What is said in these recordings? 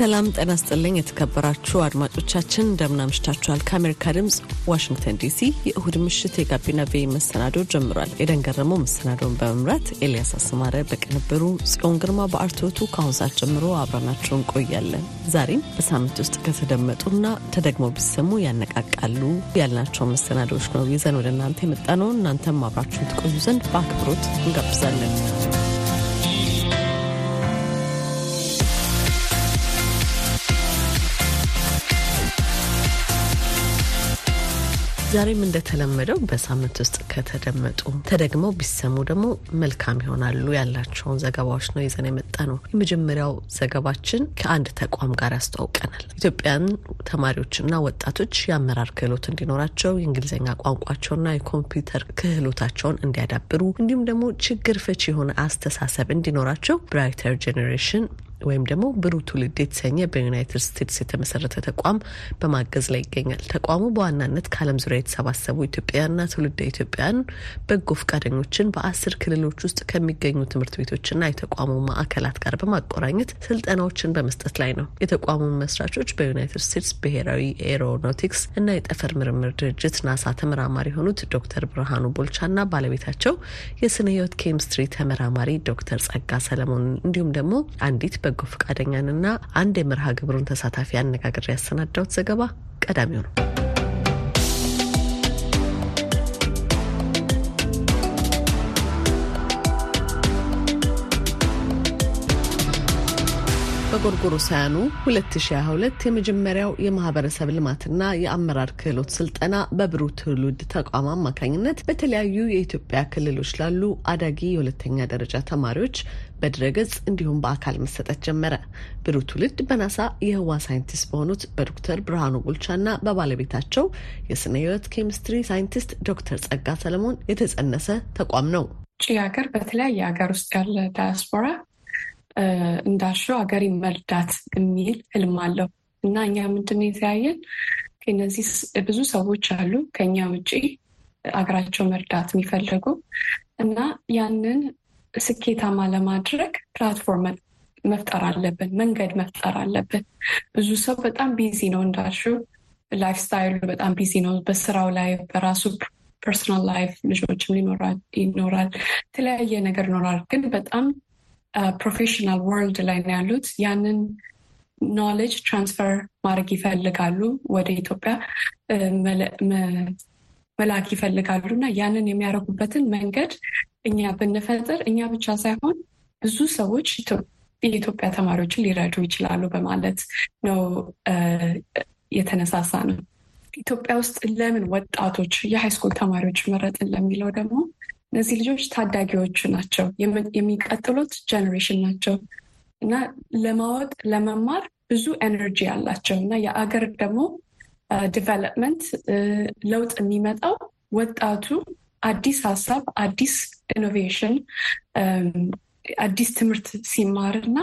ሰላም ጤና ስጥልኝ። የተከበራችሁ አድማጮቻችን እንደምን አምሽታችኋል? ከአሜሪካ ድምፅ ዋሽንግተን ዲሲ የእሁድ ምሽት የጋቢና ቬ መሰናዶ ጀምሯል። ኤደን ገረመው መሰናዶውን በመምራት ኤልያስ አስማረ በቅንብሩ፣ ጽዮን ግርማ በአርትዖቱ ከአሁን ሰዓት ጀምሮ አብረናችሁ እንቆያለን። ዛሬም በሳምንት ውስጥ ከተደመጡና ተደግሞ ቢሰሙ ያነቃቃሉ ያልናቸው መሰናዶዎች ነው ይዘን ወደ እናንተ የመጣ ነው። እናንተም አብራችሁን ትቆዩ ዘንድ በአክብሮት እንጋብዛለን። ዛሬም እንደተለመደው በሳምንት ውስጥ ከተደመጡ ተደግመው ቢሰሙ ደግሞ መልካም ይሆናሉ ያላቸውን ዘገባዎች ነው ይዘን የመጣነው። የመጀመሪያው ዘገባችን ከአንድ ተቋም ጋር ያስተዋውቀናል። ኢትዮጵያን ተማሪዎችና ወጣቶች የአመራር ክህሎት እንዲኖራቸው የእንግሊዝኛ ቋንቋቸውና የኮምፒውተር ክህሎታቸውን እንዲያዳብሩ እንዲሁም ደግሞ ችግር ፈቺ የሆነ አስተሳሰብ እንዲኖራቸው ብራይተር ጄኔሬሽን ወይም ደግሞ ብሩህ ትውልድ የተሰኘ በዩናይትድ ስቴትስ የተመሰረተ ተቋም በማገዝ ላይ ይገኛል። ተቋሙ በዋናነት ከዓለም ዙሪያ የተሰባሰቡ ኢትዮጵያውያንና ትውልደ ኢትዮጵያውያን በጎ ፈቃደኞችን በአስር ክልሎች ውስጥ ከሚገኙ ትምህርት ቤቶችና የተቋሙ ማዕከላት ጋር በማቆራኘት ስልጠናዎችን በመስጠት ላይ ነው። የተቋሙን መስራቾች በዩናይትድ ስቴትስ ብሔራዊ ኤሮኖቲክስ እና የጠፈር ምርምር ድርጅት ናሳ ተመራማሪ የሆኑት ዶክተር ብርሃኑ ቦልቻና ባለቤታቸው የስነ ህይወት ኬሚስትሪ ተመራማሪ ዶክተር ጸጋ ሰለሞን እንዲሁም ደግሞ አንዲት በጎ ፈቃደኛንና አንድ የመርሃ ግብሩን ተሳታፊ አነጋግሬ ያሰናዳሁት ዘገባ ቀዳሚው ነው። በጎርጎሮሳውያኑ 2022 የመጀመሪያው የማህበረሰብ ልማትና የአመራር ክህሎት ስልጠና በብሩህ ትውልድ ተቋም አማካኝነት በተለያዩ የኢትዮጵያ ክልሎች ላሉ አዳጊ የሁለተኛ ደረጃ ተማሪዎች በድረገጽ እንዲሁም በአካል መሰጠት ጀመረ። ብሩህ ትውልድ በናሳ የህዋ ሳይንቲስት በሆኑት በዶክተር ብርሃኑ ቡልቻና በባለቤታቸው የስነ ህይወት ኬሚስትሪ ሳይንቲስት ዶክተር ጸጋ ሰለሞን የተጸነሰ ተቋም ነው። ውጭ ሀገር በተለያየ ሀገር ውስጥ ያለ ዳያስፖራ እንዳልሽው ሀገሬን መርዳት የሚል ህልም አለው። እና እኛ ምንድን ነው ያየን? እነዚህ ብዙ ሰዎች አሉ ከኛ ውጭ አገራቸው መርዳት የሚፈልጉ እና ያንን ስኬታማ ለማድረግ platform መፍጠር አለብን፣ መንገድ መፍጠር አለብን። ብዙ ሰው በጣም busy ነው እንዳልሽው፣ life style ኡ በጣም busy ነው። በስራው ላይ በራሱ personal life ልጆችም ይኖራል፣ የተለያየ ነገር ይኖራል። ግን በጣም professional world ላይ ነው ያሉት። ያንን knowledge transfer ማድረግ ይፈልጋሉ፣ ወደ ኢትዮጵያ መላክ ይፈልጋሉ እና ያንን የሚያደርጉበትን መንገድ እኛ ብንፈጥር እኛ ብቻ ሳይሆን ብዙ ሰዎች የኢትዮጵያ ተማሪዎችን ሊረዱ ይችላሉ በማለት ነው የተነሳሳ ነው። ኢትዮጵያ ውስጥ ለምን ወጣቶች የሃይስኩል ተማሪዎች መረጥን ለሚለው ደግሞ እነዚህ ልጆች ታዳጊዎቹ ናቸው፣ የሚቀጥሉት ጀኔሬሽን ናቸው እና ለማወቅ ለመማር ብዙ energy አላቸው እና የአገር ደግሞ development ለውጥ የሚመጣው ወጣቱ አዲስ ሀሳብ፣ አዲስ innovation፣ አዲስ ትምህርት ሲማር እና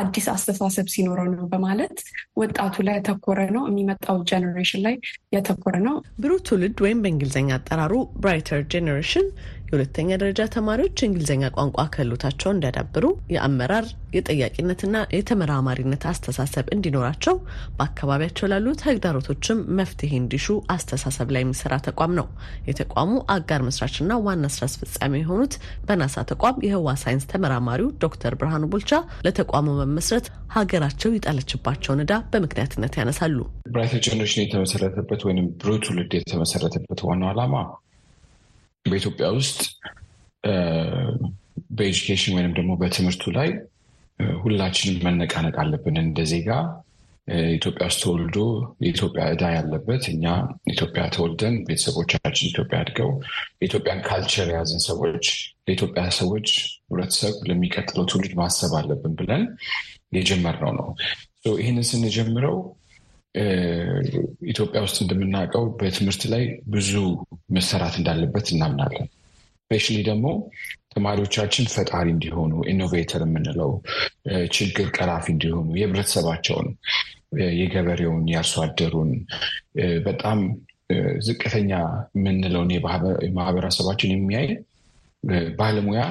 አዲስ አስተሳሰብ ሲኖረው ነው በማለት ወጣቱ ላይ ያተኮረ ነው። የሚመጣው generation ላይ ያተኮረ ነው። ብሩህ ትውልድ ወይም በእንግሊዝኛ አጠራሩ ብራይተር ጄኔሬሽን የሁለተኛ ደረጃ ተማሪዎች የእንግሊዝኛ ቋንቋ ክህሎታቸውን እንዲያዳብሩ የአመራር የጠያቂነትና የተመራማሪነት አስተሳሰብ እንዲኖራቸው በአካባቢያቸው ላሉ ተግዳሮቶችም መፍትሄ እንዲሹ አስተሳሰብ ላይ የሚሰራ ተቋም ነው። የተቋሙ አጋር መስራችና ዋና ስራ አስፈጻሚ የሆኑት በናሳ ተቋም የህዋ ሳይንስ ተመራማሪው ዶክተር ብርሃኑ ቡልቻ ለተቋሙ መመስረት ሀገራቸው የጣለችባቸውን ዕዳ በምክንያትነት ያነሳሉ። Brighter Generation የተመሰረተበት ወይም ብሩህ ትውልድ የተመሰረተበት ዋናው ዓላማ በኢትዮጵያ ውስጥ በ education ወይም ደግሞ በትምህርቱ ላይ ሁላችንም መነቃነቅ አለብን። እንደ ዜጋ ኢትዮጵያ ውስጥ ተወልዶ የኢትዮጵያ ዕዳ ያለበት እኛ ኢትዮጵያ ተወልደን ቤተሰቦቻችን ኢትዮጵያ አድገው የኢትዮጵያን culture የያዝን ሰዎች ለኢትዮጵያ ሰዎች ህብረተሰብ ለሚቀጥለው ትውልድ ማሰብ አለብን ብለን የጀመርነው ነው። ይህንን ስንጀምረው ኢትዮጵያ ውስጥ እንደምናውቀው በትምህርት ላይ ብዙ መሰራት እንዳለበት እናምናለን። specially ደግሞ ተማሪዎቻችን ፈጣሪ እንዲሆኑ innovator የምንለው ችግር ቀራፊ እንዲሆኑ የህብረተሰባቸውን፣ የገበሬውን፣ የአርሶ አደሩን በጣም ዝቅተኛ የምንለውን የማህበረሰባችን የሚያይ ባለሙያ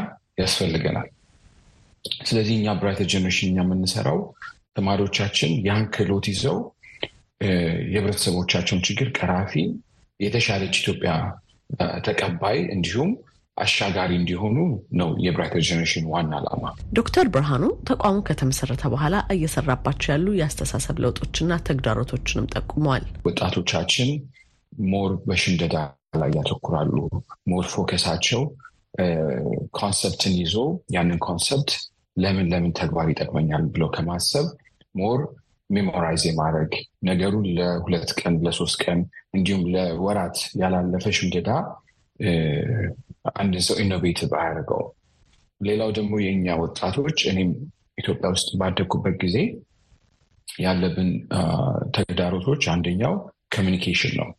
ያስፈልገናል። ስለዚህ እኛ Brighter Generation እኛ የምንሰራው ተማሪዎቻችን ያን ክህሎት ይዘው የህብረተሰቦቻቸውን ችግር ቀራፊ፣ የተሻለች ኢትዮጵያ ተቀባይ እንዲሁም አሻጋሪ እንዲሆኑ ነው የ Brighter Generation ዋና ዓላማ። ዶክተር ብርሃኑ ተቋሙ ከተመሰረተ በኋላ እየሰራባቸው ያሉ የአስተሳሰብ ለውጦችና ተግዳሮቶችንም ጠቁመዋል። ወጣቶቻችን more በሽምደዳ ላይ ያተኩራሉ። more focus ኣቸው concept ን ይዞ ያንን concept ለምን ለምን ተግባር ይጠቅመኛል ብለው ከማሰብ more memorize የማድረግ ነገሩን ለሁለት ቀን ለሶስት ቀን እንዲሁም ለወራት ያላለፈ ሽምደዳ አንድ ሰው innovative አያደርገው። ሌላው ደግሞ የእኛ ወጣቶች እኔም ኢትዮጵያ ውስጥ ባደግኩበት ጊዜ ያለብን ተግዳሮቶች አንደኛው communication ነው።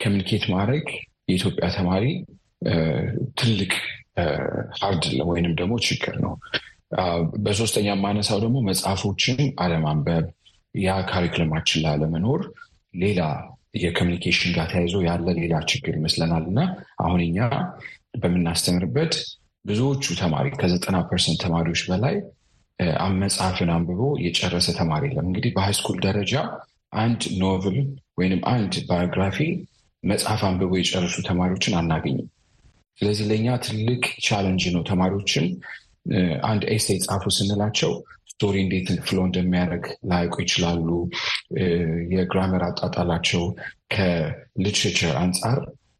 communicate ማድረግ የኢትዮጵያ ተማሪ ትልቅ hard ወይንም ደግሞ ችግር ነው። በሶስተኛ የማነሳው ደግሞ መጽሐፎችን አለማንበብ ያ curriculum ኣችን ላለመኖር ሌላ የ communication ጋር ተያይዞ ያለ ሌላ ችግር ይመስለናል እና አሁን እኛ በምናስተምርበት ብዙዎቹ ተማሪ ከዘጠና percent ተማሪዎች በላይ መጽሐፍን አንብቦ የጨረሰ ተማሪ የለም። እንግዲህ በ high school ደረጃ አንድ novel ወይንም አንድ biography መጽሐፍ አንብቦ የጨረሱ ተማሪዎችን አናገኝም። ስለዚህ ለእኛ ትልቅ challenge ነው። ተማሪዎችን አንድ essay ጻፉ ስንላቸው story እንዴት flow እንደሚያደርግ ላያውቁ ይችላሉ። የ grammar አጣጣላቸው ከ literature አንጻር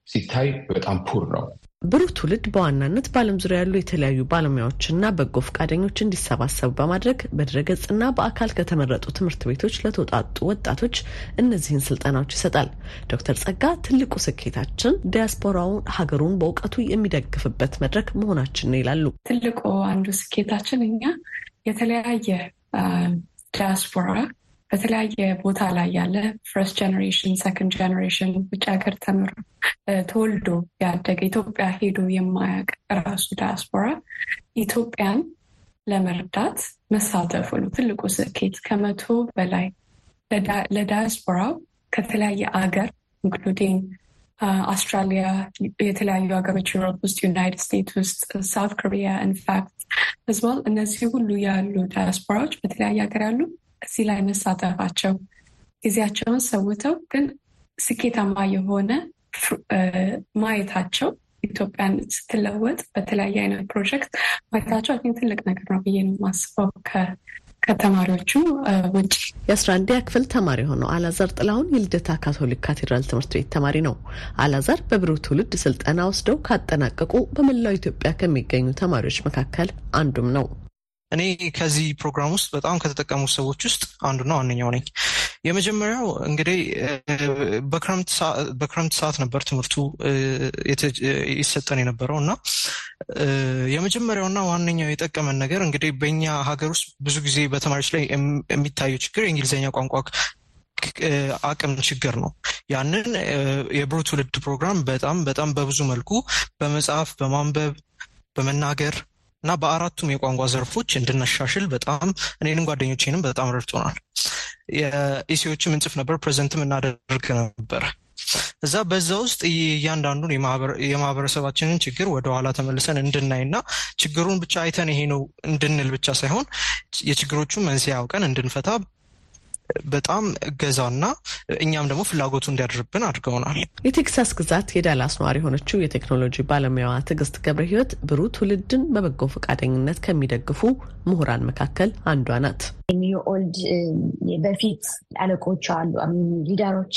ሲታይ በጣም poor ነው። ብሩህ ትውልድ በዋናነት በዓለም ዙሪያ ያሉ የተለያዩ ባለሙያዎችና በጎ ፈቃደኞች እንዲሰባሰቡ በማድረግ በድረገጽና በአካል ከተመረጡ ትምህርት ቤቶች ለተውጣጡ ወጣቶች እነዚህን ስልጠናዎች ይሰጣል። ዶክተር ጸጋ ትልቁ ስኬታችን ዲያስፖራውን ሀገሩን በእውቀቱ የሚደግፍበት መድረክ መሆናችን ነው ይላሉ። ትልቁ አንዱ ስኬታችን እኛ የተለያየ ዲያስፖራ በተለያየ ቦታ ላይ ያለ first generation second generation ውጭ ሀገር ተምሮ ተወልዶ ያደገ ኢትዮጵያ ሄዶ የማያውቅ ራሱ ዲያስፖራ ኢትዮጵያን ለመርዳት መሳተፉ ነው ትልቁ ስኬት። ከመቶ በላይ ለዳያስፖራው ከተለያየ አገር including አውስትራሊያ፣ የተለያዩ ሀገሮች Europe ውስጥ፣ United States ውስጥ፣ South Korea in fact ህዝቧል እነዚህ ሁሉ ያሉ ዳያስፖራዎች በተለያየ ሀገር ያሉ እዚህ ላይ መሳተፋቸው ጊዜያቸውን ሰውተው ግን ስኬታማ የሆነ ማየታቸው ኢትዮጵያን ስትለወጥ በተለያየ አይነት ፕሮጀክት ማየታቸው አን ትልቅ ነገር ነው ብዬ ነው የማስበው። ከተማሪዎቹ ውጭ የአስራ አንደኛ ክፍል ተማሪ የሆነው አላዛር ጥላሁን የልደታ ካቶሊክ ካቴድራል ትምህርት ቤት ተማሪ ነው። አላዛር በብሩህ ትውልድ ስልጠና ወስደው ካጠናቀቁ በመላው ኢትዮጵያ ከሚገኙ ተማሪዎች መካከል አንዱም ነው። እኔ ከዚህ ፕሮግራም ውስጥ በጣም ከተጠቀሙ ሰዎች ውስጥ አንዱና ዋነኛው ነኝ። የመጀመሪያው እንግዲህ በክረምት ሰዓት ነበር ትምህርቱ ይሰጠን የነበረው እና የመጀመሪያውና ዋነኛው የጠቀመን ነገር እንግዲህ በኛ ሀገር ውስጥ ብዙ ጊዜ በተማሪዎች ላይ የሚታየው ችግር የእንግሊዝኛ ቋንቋ አቅም ችግር ነው። ያንን የብሩህ ትውልድ ፕሮግራም በጣም በጣም በብዙ መልኩ በመጽሐፍ በማንበብ በመናገር እና በአራቱም የቋንቋ ዘርፎች እንድናሻሽል በጣም እኔንም ጓደኞቼንም በጣም ረድቶናል። የኢሲዎችም እንጽፍ ነበር፣ ፕሬዘንትም እናደርግ ነበረ። እዛ በዛ ውስጥ እያንዳንዱን የማህበረሰባችንን ችግር ወደኋላ ተመልሰን እንድናይና ችግሩን ብቻ አይተን ይሄ ነው እንድንል ብቻ ሳይሆን የችግሮቹን መንስኤ አውቀን እንድንፈታ በጣም እገዛና እኛም ደግሞ ፍላጎቱ እንዲያድርብን አድርገውናል። የቴክሳስ ግዛት የዳላስ ነዋሪ የሆነችው የቴክኖሎጂ ባለሙያዋ ትዕግስት ገብረ ሕይወት ብሩህ ትውልድን በበጎ ፈቃደኝነት ከሚደግፉ ምሁራን መካከል አንዷ ናት። የኦልድ በፊት አለቆች አሉ leader ኦች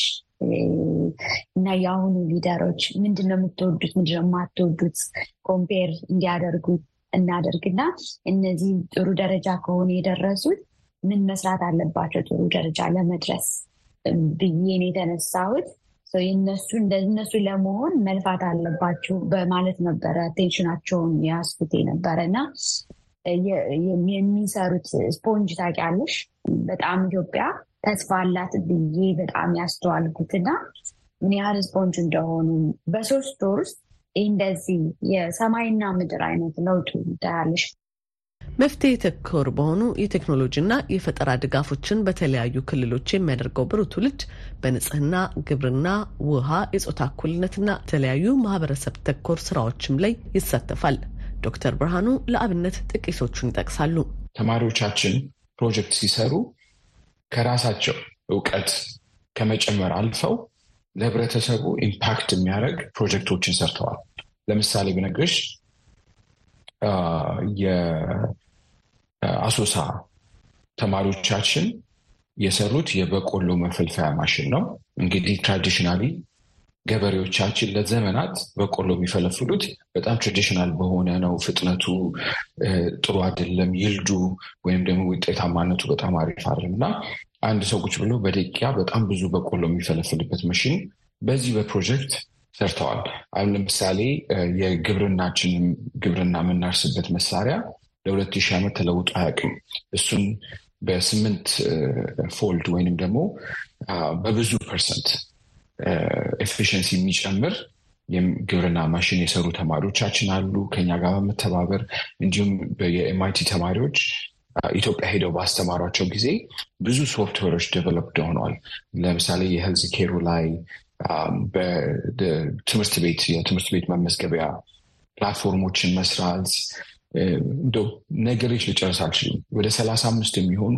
እና የአሁኑ leader ኦች ምንድን ነው የምትወዱት፣ ምንድን ነው የማትወዱት? compare እንዲያደርጉ እናደርግና እነዚህ ጥሩ ደረጃ ከሆኑ የደረሱት ምን መስራት አለባቸው ጥሩ ደረጃ ለመድረስ? ብዬን የተነሳሁት የነሱ እንደነሱ ለመሆን መልፋት አለባቸው በማለት ነበረ attention ኣቸውን የሳብኩት ነበረ እና የሚሰሩት ስፖንጅ ታውቂያለሽ፣ በጣም ኢትዮጵያ ተስፋ አላት ብዬ በጣም ያስተዋልኩትና ምን ያህል ስፖንጅ እንደሆኑ በሶስት ወር ውስጥ እንደዚህ የሰማይና ምድር አይነት ለውጡ ታያለሽ። መፍትሄ ተኮር በሆኑ የቴክኖሎጂና የፈጠራ ድጋፎችን በተለያዩ ክልሎች የሚያደርገው ብሩህ ትውልድ በንጽህና፣ ግብርና፣ ውሃ፣ የጾታ እኩልነትና የተለያዩ ማህበረሰብ ተኮር ስራዎችም ላይ ይሳተፋል። ዶክተር ብርሃኑ ለአብነት ጥቂቶቹን ይጠቅሳሉ። ተማሪዎቻችን ፕሮጀክት ሲሰሩ ከራሳቸው እውቀት ከመጨመር አልፈው ለህብረተሰቡ impact የሚያደርግ ፕሮጀክቶችን ሰርተዋል። ለምሳሌ ብነግርሽ የአሶሳ ተማሪዎቻችን የሰሩት የበቆሎ መፈልፈያ ማሽን ነው። እንግዲህ traditionally ገበሬዎቻችን ለዘመናት በቆሎ የሚፈለፍሉት በጣም ትራዲሽናል በሆነ ነው። ፍጥነቱ ጥሩ አይደለም፣ ይልዱ ወይም ደግሞ ውጤታማነቱ በጣም አሪፍ አይደለም እና አንድ ሰው ቁጭ ብሎ በደቂቃ በጣም ብዙ በቆሎ የሚፈለፍልበት መሽን በዚህ በፕሮጀክት ሰርተዋል። አሁን ለምሳሌ የግብርናችን ግብርና የምናርስበት መሳሪያ ለሁለት ሺህ ዓመት ተለውጦ አያውቅም። እሱን በስምንት fold ወይንም ደግሞ በብዙ percent efficiency የሚጨምር የግብርና ማሽን የሰሩ ተማሪዎቻችን አሉ ከኛ ጋር በመተባበር እንዲሁም የ MIT ተማሪዎች ኢትዮጵያ ሄደው ባስተማሯቸው ጊዜ ብዙ software ኦች developed ሆነዋል። ለምሳሌ የ health care ኡ ላይ በትምህርት ቤት የትምህርት ቤት መመዝገቢያ platform ኦችን መስራት ነገሮች ልጨርስ አልችልም። ወደ ሰላሳ አምስት የሚሆኑ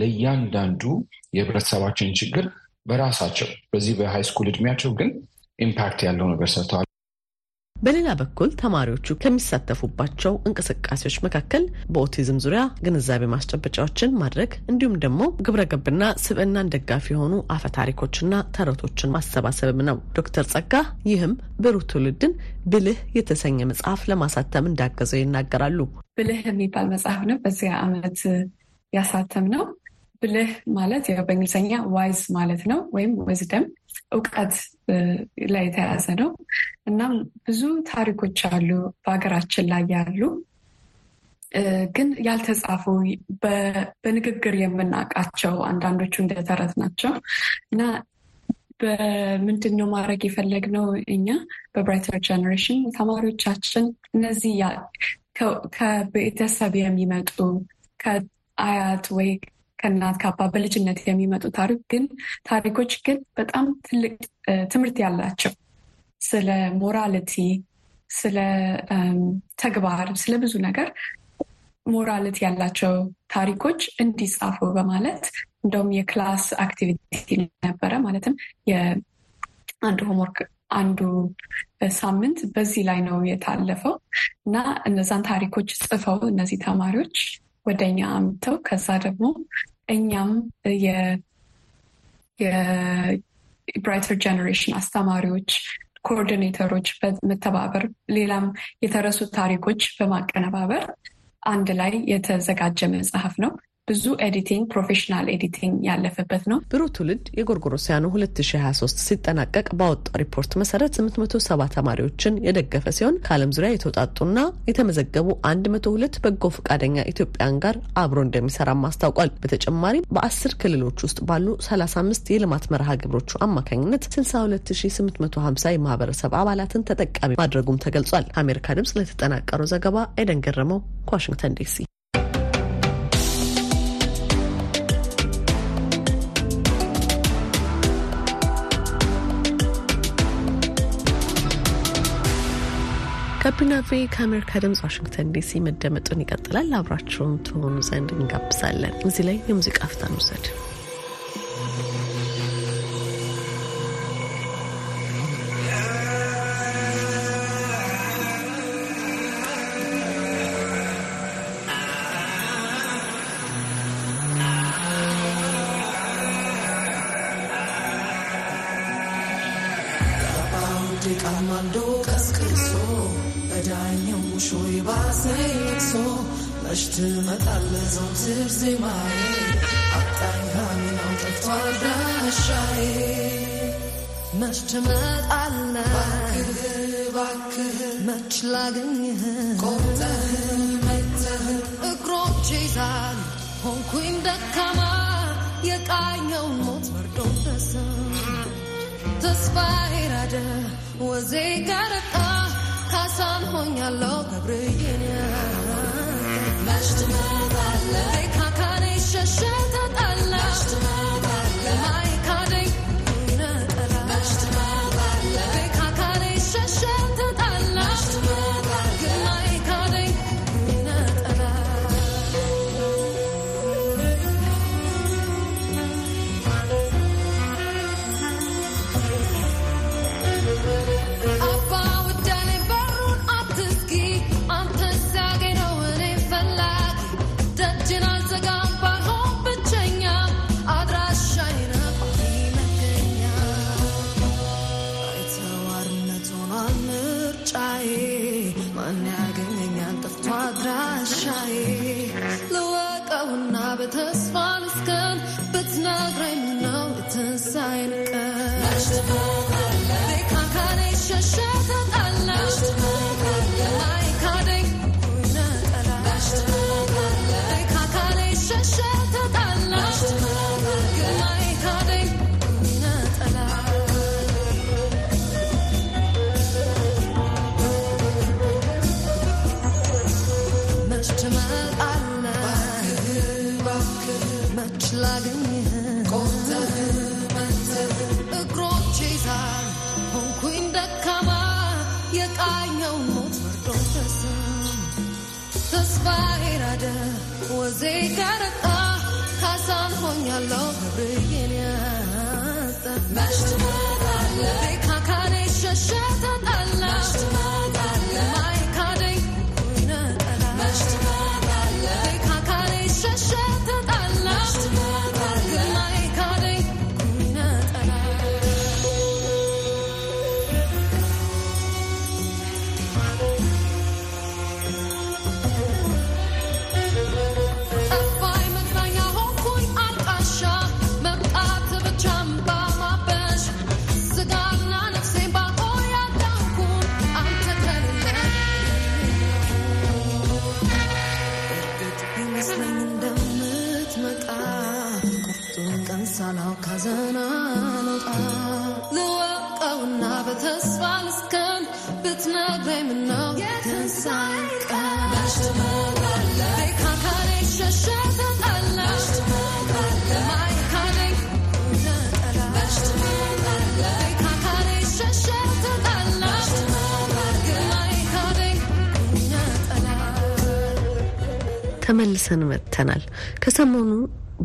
ለእያንዳንዱ የህብረተሰባችን ችግር በራሳቸው በዚህ በ high school እድሜያቸው ግን impact ያለው ነገር ሰርተዋል። በሌላ በኩል ተማሪዎቹ ከሚሳተፉባቸው እንቅስቃሴዎች መካከል በኦቲዝም ዙሪያ ግንዛቤ ማስጨበጫዎችን ማድረግ እንዲሁም ደግሞ ግብረ ገብና ስብዕናን ደጋፊ የሆኑ አፈ ታሪኮችና ተረቶችን ማሰባሰብም ነው። ዶክተር ጸጋ ይህም ብሩህ ትውልድን ብልህ የተሰኘ መጽሐፍ ለማሳተም እንዳገዘው ይናገራሉ። ብልህ የሚባል መጽሐፍ ነው በዚያ ዓመት ያሳተም ነው። ብልህ ማለት በእንግሊዝኛ wise ማለት ነው ወይም wisdom እውቀት ላይ የተያዘ ነው። እናም ብዙ ታሪኮች አሉ በሀገራችን ላይ ያሉ ግን ያልተጻፉ በንግግር የምናውቃቸው አንዳንዶቹ እንደተረት ናቸው እና በምንድን ነው ማድረግ የፈለግነው እኛ በ Brighter Generation ተማሪዎቻችን እነዚህ ከቤተሰብ የሚመጡ ከአያት ወይ ከእናት ከአባት በልጅነት የሚመጡ ታሪክ ግን ታሪኮች ግን በጣም ትልቅ ትምህርት ያላቸው ስለ morality፣ ስለ ተግባር፣ ስለ ብዙ ነገር morality ያላቸው ታሪኮች እንዲጻፉ በማለት እንደውም የ class activity ነበረ። ማለትም የአንዱ homework አንዱ ሳምንት በዚህ ላይ ነው የታለፈው እና እነዛን ታሪኮች ጽፈው እነዚህ ተማሪዎች ወደ እኛ አምጥተው ከዛ ደግሞ እኛም የ Brighter Generation አስተማሪዎች፣ coordinator ኦች በመተባበር ሌላም የተረሱ ታሪኮች በማቀነባበር አንድ ላይ የተዘጋጀ መጽሐፍ ነው። ብዙ editing professional editing ያለፈበት ነው። ብሩህ ትውልድ የጎርጎሮሲያኑ 2023 ሲጠናቀቅ ባወጣው ሪፖርት መሰረት 870 ተማሪዎችን የደገፈ ሲሆን ከዓለም ዙሪያ የተውጣጡና የተመዘገቡ 102 በጎ ፈቃደኛ ኢትዮጵያውያን ጋር አብሮ እንደሚሰራም አስታውቋል። በተጨማሪም በአስር ክልሎች ውስጥ ባሉ 35 የልማት መርሃ ግብሮቹ አማካኝነት 62850 የማህበረሰብ አባላትን ተጠቃሚ ማድረጉም ተገልጿል። አሜሪካ ድምጽ ለተጠናቀረው ዘገባ ኤደን ገረመው ከዋሽንግተን ዲሲ ጋቢና ቬ ከአሜሪካ ድምጽ ዋሽንግተን ዲሲ መደመጡን ይቀጥላል። አብራችሁን ትሆኑ ዘንድ እንጋብዛለን። እዚህ ላይ የሙዚቃ ፍታን ውሰድ። ቃማንዶ ቀስቅሶ በዳኛው ሙሾ ባሰይቅሶ መች ትመጣለህ ዘውትር ዜማዬ አጣኝ ካሚናው ጠፍቷል ዳሻዬ መች ትመጣለህ ባክህ መች ላገኝህ ቆርጠህ መተህ እግሮች ይዛል ሆንኩኝ ደካማ የቃኘውን ሞት መርዶ ፈሰ ተስፋ ይራደ ወዜ ጋረጣ ካሳን ሆኛለሁ ገብርዬን መች ትመጣለህ ተስፋዬ ናደ ወዜ ጋረጣ ካሳን ሆኛለሁ ብዬን ያጣ መች ትመጣለህ ካካኔ ሸሸ ተጣላ ተመልሰን መጥተናል። ከሰሞኑ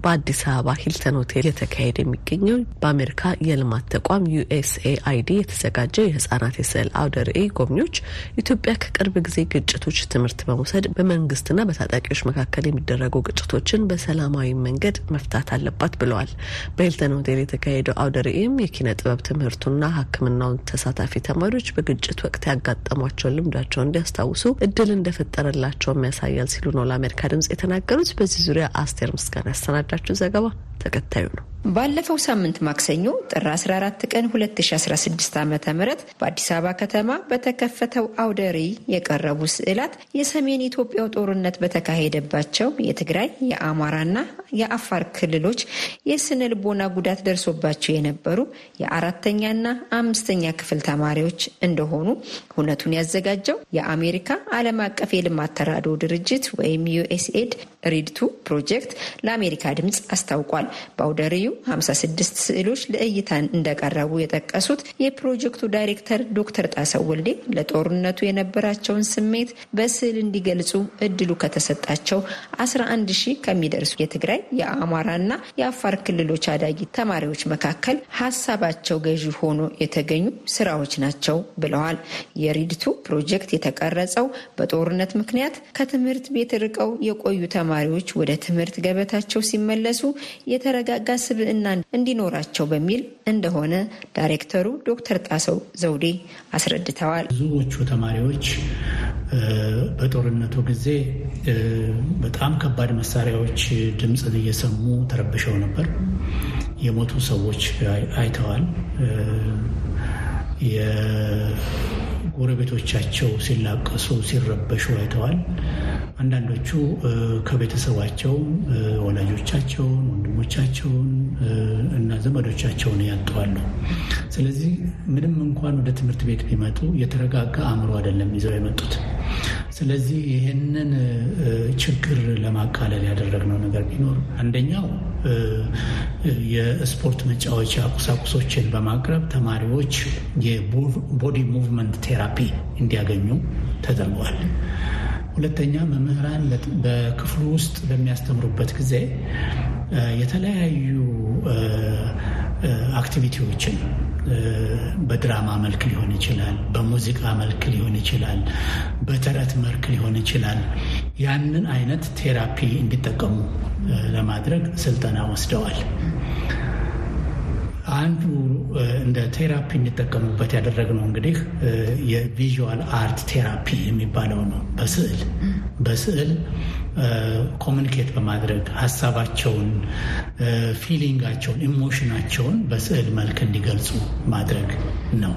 በአዲስ አበባ ሂልተን ሆቴል የተካሄደ የሚገኘው በአሜሪካ የልማት ተቋም ዩኤስኤአይዲ የተዘጋጀው የህጻናት የስዕል አውደ ርዕይ ጎብኚዎች ኢትዮጵያ ከቅርብ ጊዜ ግጭቶች ትምህርት በመውሰድ በመንግስትና በታጣቂዎች መካከል የሚደረጉ ግጭቶችን በሰላማዊ መንገድ መፍታት አለባት ብለዋል። በሂልተን ሆቴል የተካሄደው አውደ ርዕይም የኪነ ጥበብ ትምህርቱና ሕክምናውን ተሳታፊ ተማሪዎች በግጭት ወቅት ያጋጠሟቸውን ልምዳቸውን እንዲያስታውሱ እድል እንደፈጠረላቸውም ያሳያል ሲሉ ነው ለአሜሪካ ድምጽ የተናገሩት። በዚህ ዙሪያ አስቴር ምስጋና ያሰናዳችው ዘገባ ተከታዩ ነው። ባለፈው ሳምንት ማክሰኞ ጥር 14 ቀን 2016 ዓ ም በአዲስ አበባ ከተማ በተከፈተው አውደ ርዕይ የቀረቡ ስዕላት የሰሜን ኢትዮጵያው ጦርነት በተካሄደባቸው የትግራይ የአማራና የአፋር ክልሎች የስነ ልቦና ጉዳት ደርሶባቸው የነበሩ የአራተኛና አምስተኛ ክፍል ተማሪዎች እንደሆኑ እውነቱን ያዘጋጀው የአሜሪካ ዓለም አቀፍ የልማት ተራድኦ ድርጅት ወይም ዩኤስኤድ ሪድቱ ፕሮጀክት ለአሜሪካ ድምፅ አስታውቋል። በአውደ ርዕዩ 56 ስዕሎች ለእይታን እንደቀረቡ የጠቀሱት የፕሮጀክቱ ዳይሬክተር ዶክተር ጣሰው ወልዴ ለጦርነቱ የነበራቸውን ስሜት በስዕል እንዲገልጹ እድሉ ከተሰጣቸው 11 ሺህ ከሚደርሱ የትግራይ የአማራና የአፋር ክልሎች አዳጊ ተማሪዎች መካከል ሀሳባቸው ገዢ ሆኖ የተገኙ ስራዎች ናቸው ብለዋል። የሪድቱ ፕሮጀክት የተቀረጸው በጦርነት ምክንያት ከትምህርት ቤት ርቀው የቆዩ ተማሪዎች ወደ ትምህርት ገበታቸው ሲመለሱ የተረጋጋ ስብዕና እንዲኖራቸው በሚል እንደሆነ ዳይሬክተሩ ዶክተር ጣሰው ዘውዴ አስረድተዋል። ብዙዎቹ ተማሪዎች በጦርነቱ ጊዜ በጣም ከባድ መሳሪያዎች ድምፅን እየሰሙ ተረብሸው ነበር። የሞቱ ሰዎች አይተዋል። የጎረቤቶቻቸው ሲላቀሱ፣ ሲረበሹ አይተዋል። አንዳንዶቹ ከቤተሰባቸው ወላጆቻቸውን፣ ወንድሞቻቸውን እና ዘመዶቻቸውን ያጠዋሉ። ስለዚህ ምንም እንኳን ወደ ትምህርት ቤት ቢመጡ የተረጋጋ አእምሮ አይደለም ይዘው የመጡት። ስለዚህ ይህንን ችግር ለማቃለል ያደረግነው ነገር ቢኖር አንደኛው የስፖርት መጫወቻ ቁሳቁሶችን በማቅረብ ተማሪዎች የ body movement therapy እንዲያገኙ ተደርጓል። ሁለተኛ መምህራን በክፍሉ ውስጥ በሚያስተምሩበት ጊዜ የተለያዩ activity ዎችን በድራማ መልክ ሊሆን ይችላል፣ በሙዚቃ መልክ ሊሆን ይችላል፣ በተረት መልክ ሊሆን ይችላል። ያንን አይነት therapy እንዲጠቀሙ ለማድረግ ስልጠና ወስደዋል። አንዱ እንደ therapy እንዲጠቀሙበት ያደረግነው እንግዲህ የ visual art therapy የሚባለው ነው። በስዕል በስዕል communicate በማድረግ ሀሳባቸውን፣ feeling ኣቸውን፣ emotion ኣቸውን በስዕል መልክ እንዲገልጹ ማድረግ ነው።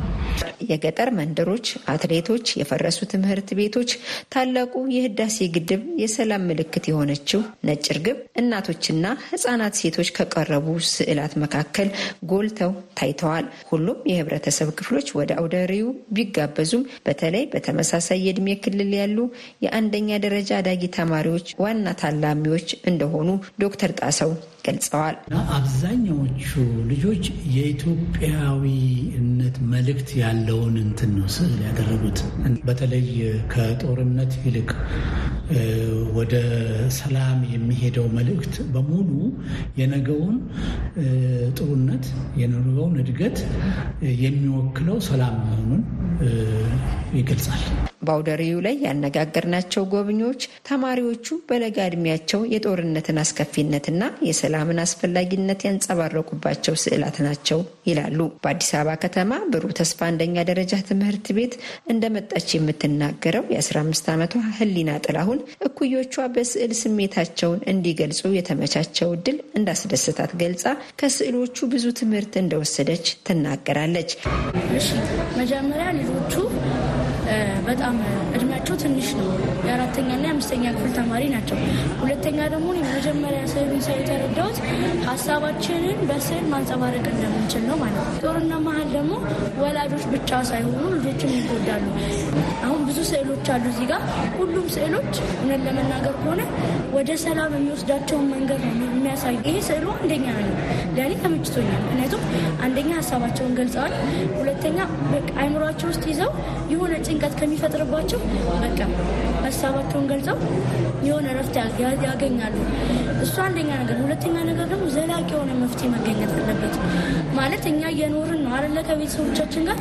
የገጠር መንደሮች፣ አትሌቶች፣ የፈረሱ ትምህርት ቤቶች፣ ታላቁ የህዳሴ ግድብ የሰላም ምልክት የሆነችው ነጭ ርግብ፣ እናቶችና ህጻናት ሴቶች ከቀረቡ ስዕላት መካከል ጎልተው ታይተዋል። ሁሉም የህብረተሰብ ክፍሎች ወደ አውደ ርዕዩ ቢጋበዙም በተለይ በተመሳሳይ የእድሜ ክልል ያሉ የአንደኛ ደረጃ አዳጊ ተማሪዎች ዋና ታላሚዎች እንደሆኑ ዶክተር ጣሰው ገልጸዋል። አብዛኛዎቹ ልጆች የኢትዮጵያዊነት መልእክት ያለውን እንትን ነው ስዕል ያደረጉት። በተለይ ከጦርነት ይልቅ ወደ ሰላም የሚሄደው መልእክት በሙሉ የነገውን ጥሩነት የነገውን እድገት የሚወክለው ሰላም መሆኑን ይገልጻል። ርዕዩ ላይ ያነጋገርናቸው ጎብኚዎች ተማሪዎቹ በለጋ ዕድሜያቸው የጦርነትን አስከፊነትና የሰላምን አስፈላጊነት ያንጸባረቁባቸው ስዕላት ናቸው ይላሉ። በአዲስ አበባ ከተማ ብሩህ ተስፋ አንደኛ ደረጃ ትምህርት ቤት እንደመጣች የምትናገረው የ15 ዓመቷ ህሊና ጥላሁን እኩዮቿ በስዕል ስሜታቸውን እንዲገልጹ የተመቻቸው እድል እንዳስደሰታት ገልጻ ከስዕሎቹ ብዙ ትምህርት እንደወሰደች ትናገራለች። መጀመሪያ ልጆቹ በጣም እድሜያቸው ትንሽ ነው። የአራተኛና የአምስተኛ ክፍል ተማሪ ናቸው። ሁለተኛ ደግሞ መጀመሪያ ስዕሉን ሳይ የተረዳሁት ሀሳባችንን በስዕል ማንጸባረቅ እንደምንችል ነው ማለት ነው። ጦርነት መሀል ደግሞ ወላጆች ብቻ ሳይሆኑ ልጆችም ይጎዳሉ። አሁን ብዙ ስዕሎች አሉ እዚህ ጋር። ሁሉም ስዕሎች እውነት ለመናገር ከሆነ ወደ ሰላም የሚወስዳቸውን መንገድ ነው የሚያሳዩ። ይሄ ስዕሉ አንደኛ ነው ለእኔ ተመችቶኛል። ምክንያቱም አንደኛ ሀሳባቸውን ገልጸዋል። ሁለተኛ አይምሯቸው ውስጥ ይዘው የሆነ ጭንቀት ከሚፈጥርባቸው በቃ ሀሳባቸውን ገልጸው የሆነ ረፍት ያገኛሉ። እሱ አንደኛ ነገር። ሁለተኛ ነገር ደግሞ ዘላቂ የሆነ መፍትሄ መገኘት አለበት። ማለት እኛ እየኖርን ነው አለ ከቤተሰቦቻችን ጋር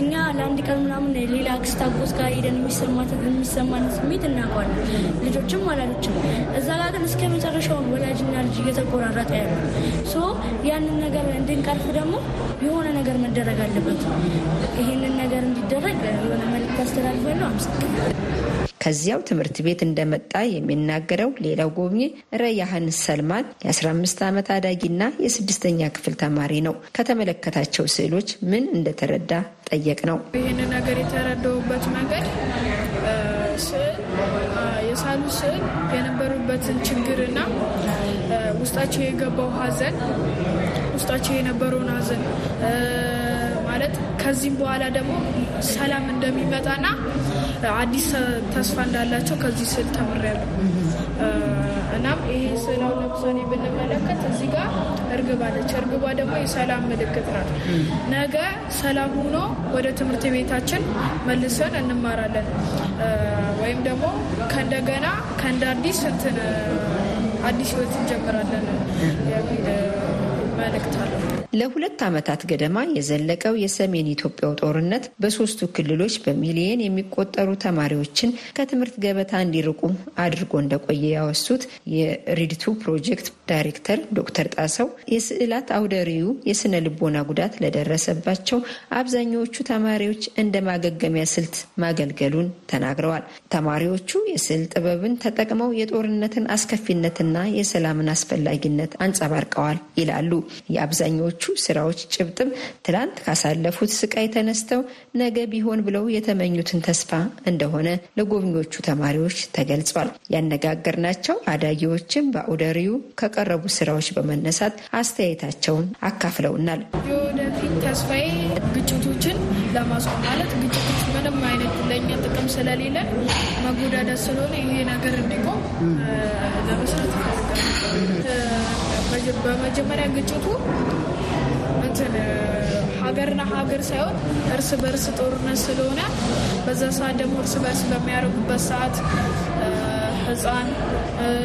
እኛ ለአንድ ቀን ምናምን ሌላ አክስት አጎት ጋር ሄደን የሚሰማን ስሜት እናውቀዋለን። ልጆችም ወላጆችም እዛ ጋር ግን እስከ መጨረሻውን ወላጅና ልጅ እየተቆራረጠ ያለ so ያንን ነገር እንድንቀርፍ ደግሞ የሆነ ነገር መደረግ አለበት። ይህንን ነገር እንዲደረግ የሆነ መልዕክት አስተላልፋለሁ። አመሰግናለሁ። ከዚያው ትምህርት ቤት እንደመጣ የሚናገረው ሌላው ጎብኚ ረያህን ሰልማን የ15 ዓመት አዳጊና የስድስተኛ ክፍል ተማሪ ነው። ከተመለከታቸው ስዕሎች ምን እንደተረዳ ጠየቅ ነው። ይህን ነገር የተረዳውበት መንገድ ስዕል የሳሉ ስዕል የነበሩበትን ችግርና ውስጣቸው የገባው ሐዘን ውስጣቸው የነበረውን ሐዘን ማለት ከዚህም በኋላ ደግሞ ሰላም እንደሚመጣና አዲስ ተስፋ እንዳላቸው ከዚህ ስዕል ተምሬያለሁ። እናም ይሄ ስዕል አሁን ለምሳሌ ብንመለከት እዚህ ጋር እርግብ አለች። እርግቧ ደግሞ የሰላም ምልክት ናት። ነገ ሰላም ሆኖ ወደ ትምህርት ቤታችን መልሰን እንማራለን ወይም ደግሞ ከእንደገና ከእንደ አዲስ እንትን አዲስ ህይወት እንጀምራለን የሚል መልእክት አለው። ለሁለት ዓመታት ገደማ የዘለቀው የሰሜን ኢትዮጵያው ጦርነት በሶስቱ ክልሎች በሚሊየን የሚቆጠሩ ተማሪዎችን ከትምህርት ገበታ እንዲርቁ አድርጎ እንደቆየ ያወሱት የሪድቱ ፕሮጀክት ዳይሬክተር ዶክተር ጣሰው የስዕላት አውደ የስነ ልቦና ጉዳት ለደረሰባቸው አብዛኛዎቹ ተማሪዎች እንደ ማገገሚያ ስልት ማገልገሉን ተናግረዋል። ተማሪዎቹ የስዕል ጥበብን ተጠቅመው የጦርነትን አስከፊነትና የሰላምን አስፈላጊነት አንጸባርቀዋል ይላሉ። የአብዛኛዎቹ ስራዎች ጭብጥም ትላንት ካሳለፉት ስቃይ ተነስተው ነገ ቢሆን ብለው የተመኙትን ተስፋ እንደሆነ ለጎብኚዎቹ ተማሪዎች ተገልጿል። ያነጋገርናቸው አዳጊዎችም በአውደ ርዕዩ ከቀረቡ ስራዎች በመነሳት አስተያየታቸውን አካፍለውናል። የወደፊት ተስፋዬ ግጭቶችን ለማስቆም ማለት ግጭቶች ምንም አይነት ለእኛ ጥቅም ስለሌለ መጎዳዳት ስለሆነ ይሄ ነገር እንዲቆም ለመስራት በመጀመሪያ ግጭቱ እንትን ሀገርና ሀገር ሳይሆን እርስ በርስ ጦርነት ስለሆነ በዛ ሰዓት ደግሞ እርስ በርስ በሚያደርጉበት ሰዓት ሕፃን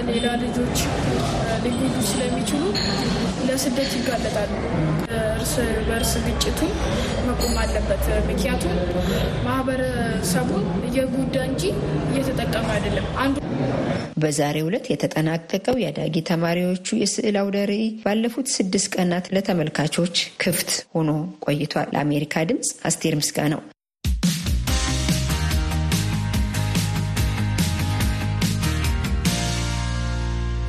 ሌላ ልጆች ሊጎዱ ስለሚችሉ ለስደት ይጋለጣሉ። እርስ በርስ ግጭቱ መቆም አለበት። ምክንያቱም ማህበረሰቡን እየጎዳ እንጂ እየተጠቀመ አይደለም። አንዱ በዛሬው ዕለት የተጠናቀቀው የአዳጊ ተማሪዎቹ የስዕል አውደ ርዕይ ባለፉት ስድስት ቀናት ለተመልካቾች ክፍት ሆኖ ቆይቷል። ለአሜሪካ ድምፅ አስቴር ምስጋናው።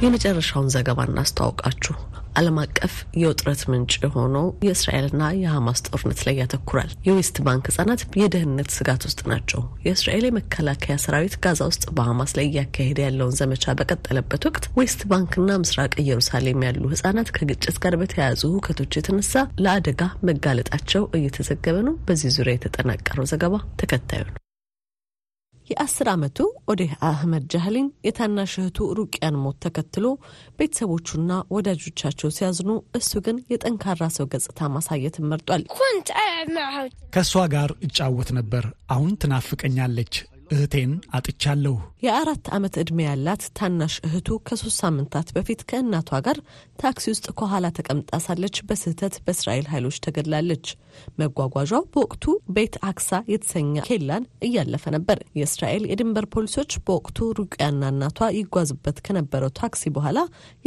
የመጨረሻውን ዘገባ እናስተዋውቃችሁ። ዓለም አቀፍ የውጥረት ምንጭ የሆነው የእስራኤልና የሐማስ ጦርነት ላይ ያተኩራል። የዌስት ባንክ ህጻናት የደህንነት ስጋት ውስጥ ናቸው። የእስራኤል የመከላከያ ሰራዊት ጋዛ ውስጥ በሐማስ ላይ እያካሄደ ያለውን ዘመቻ በቀጠለበት ወቅት ዌስት ባንክና ምስራቅ ኢየሩሳሌም ያሉ ህጻናት ከግጭት ጋር በተያያዙ ሁከቶች የተነሳ ለአደጋ መጋለጣቸው እየተዘገበ ነው። በዚህ ዙሪያ የተጠናቀረው ዘገባ ተከታዩ ነው። የአስር ዓመቱ ኦዴህ አህመድ ጃህሊን የታናሽ እህቱ ሩቅያን ሞት ተከትሎ ቤተሰቦቹና ወዳጆቻቸው ሲያዝኑ፣ እሱ ግን የጠንካራ ሰው ገጽታ ማሳየትን መርጧል። ከእሷ ጋር እጫወት ነበር። አሁን ትናፍቀኛለች። እህቴን አጥቻለሁ። የአራት ዓመት ዕድሜ ያላት ታናሽ እህቱ ከሶስት ሳምንታት በፊት ከእናቷ ጋር ታክሲ ውስጥ ከኋላ ተቀምጣ ሳለች በስህተት በእስራኤል ኃይሎች ተገድላለች። መጓጓዣው በወቅቱ ቤት አክሳ የተሰኘ ኬላን እያለፈ ነበር። የእስራኤል የድንበር ፖሊሶች በወቅቱ ሩቅያና እናቷ ይጓዝበት ከነበረው ታክሲ በኋላ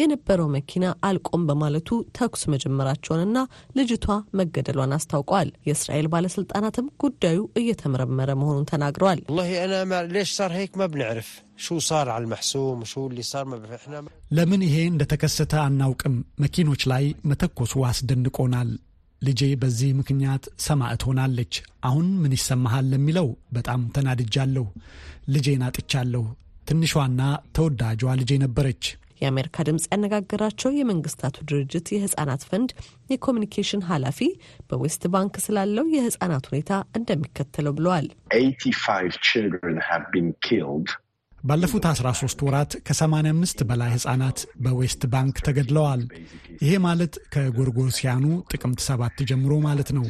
የነበረው መኪና አልቆም በማለቱ ተኩስ መጀመራቸውንና ልጅቷ መገደሏን አስታውቀዋል። የእስራኤል ባለስልጣናትም ጉዳዩ እየተመረመረ መሆኑን ተናግረዋል። ለምን ይሄ እንደተከሰተ አናውቅም። መኪኖች ላይ መተኮሱ አስደንቆናል። ልጄ በዚህ ምክንያት ሰማዕት ሆናለች። አሁን ምን ይሰማሃል ለሚለው በጣም ተናድጃለሁ። ልጄን አጥቻለሁ። ትንሿና ተወዳጇ ልጄ ነበረች። የአሜሪካ ድምፅ ያነጋገራቸው የመንግስታቱ ድርጅት የህጻናት ፈንድ የ communication ኃላፊ በዌስት ባንክ ስላለው የህጻናት ሁኔታ እንደሚከተለው ብለዋል። ባለፉት 13 ወራት ከ85 በላይ ህጻናት በዌስት ባንክ ተገድለዋል። ይሄ ማለት ከጎርጎሮሲያኑ ጥቅምት 7 ጀምሮ ማለት ነው።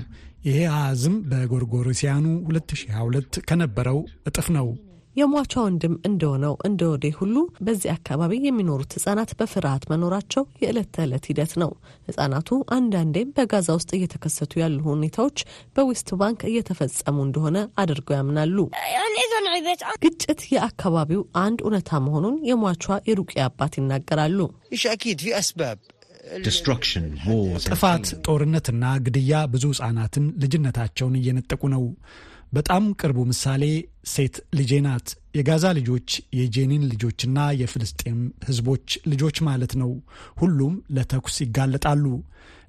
ይሄ አሃዝም በጎርጎሮሲያኑ 2022 ከነበረው እጥፍ ነው። የሟቿ ወንድም እንደሆነው እንደ ወዴ ሁሉ በዚህ አካባቢ የሚኖሩት ህጻናት በፍርሃት መኖራቸው የዕለት ተዕለት ሂደት ነው። ህጻናቱ አንዳንዴም በጋዛ ውስጥ እየተከሰቱ ያሉ ሁኔታዎች በዌስት ባንክ እየተፈጸሙ እንደሆነ አድርገው ያምናሉ። ግጭት የአካባቢው አንድ እውነታ መሆኑን የሟቿ የሩቅያ አባት ይናገራሉ። ጥፋት፣ ጦርነትና ግድያ ብዙ ህጻናትን ልጅነታቸውን እየነጠቁ ነው። በጣም ቅርቡ ምሳሌ ሴት ልጄ ናት። የጋዛ ልጆች የጄኒን ልጆችና የፍልስጤም ህዝቦች ልጆች ማለት ነው። ሁሉም ለተኩስ ይጋለጣሉ።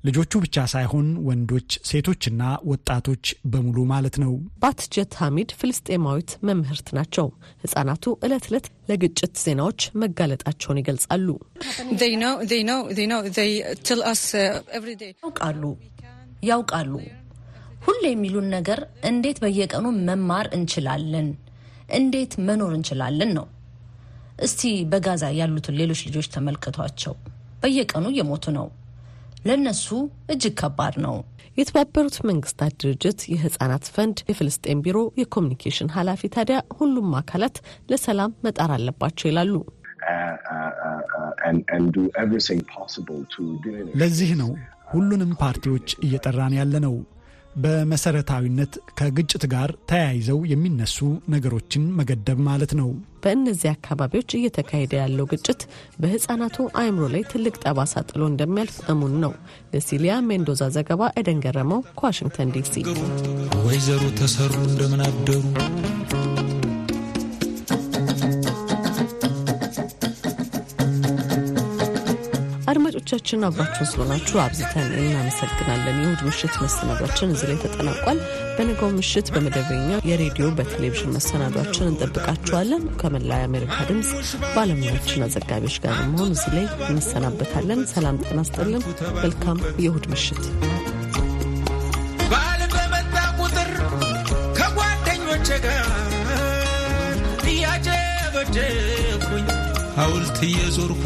ልጆቹ ብቻ ሳይሆን ወንዶች፣ ሴቶችና ወጣቶች በሙሉ ማለት ነው። ባትጀት ሐሚድ ፍልስጤማዊት መምህርት ናቸው። ህጻናቱ ዕለት ዕለት ለግጭት ዜናዎች መጋለጣቸውን ይገልጻሉ። ያውቃሉ ያውቃሉ ሁሌ የሚሉን ነገር እንዴት በየቀኑ መማር እንችላለን፣ እንዴት መኖር እንችላለን ነው። እስቲ በጋዛ ያሉትን ሌሎች ልጆች ተመልከቷቸው። በየቀኑ እየሞቱ ነው። ለነሱ እጅግ ከባድ ነው። የተባበሩት መንግስታት ድርጅት የህጻናት ፈንድ የፍልስጤን ቢሮ የኮሚኒኬሽን ኃላፊ ታዲያ ሁሉም አካላት ለሰላም መጣር አለባቸው ይላሉ። ለዚህ ነው ሁሉንም ፓርቲዎች እየጠራን ያለ ነው። በመሰረታዊነት ከግጭት ጋር ተያይዘው የሚነሱ ነገሮችን መገደብ ማለት ነው። በእነዚህ አካባቢዎች እየተካሄደ ያለው ግጭት በህጻናቱ አእምሮ ላይ ትልቅ ጠባሳ ጥሎ እንደሚያልፍ እሙን ነው። ለሲሊያ ሜንዶዛ ዘገባ ኤደን ገረመው ከዋሽንግተን ዲሲ። ወይዘሮ ተሰሩ እንደምን አደሩ? አድማጮቻችን አብራችሁን ስለሆናችሁ አብዝተን እናመሰግናለን። የእሁድ ምሽት መሰናዷችን እዚህ ላይ ተጠናቋል። በነገው ምሽት በመደበኛ የሬዲዮ በቴሌቪዥን መሰናዷችን እንጠብቃችኋለን። ከመላ የአሜሪካ ድምፅ ባለሙያዎችና ዘጋቢዎች ጋር መሆን እዚህ ላይ እንሰናበታለን። ሰላም ጤና ይስጥልን። መልካም የእሁድ ምሽት። በዓል በመጣ ቁጥር ከጓደኞቼ ጋር እያጨበጨብኩኝ ሐውልት እየዞርኩኝ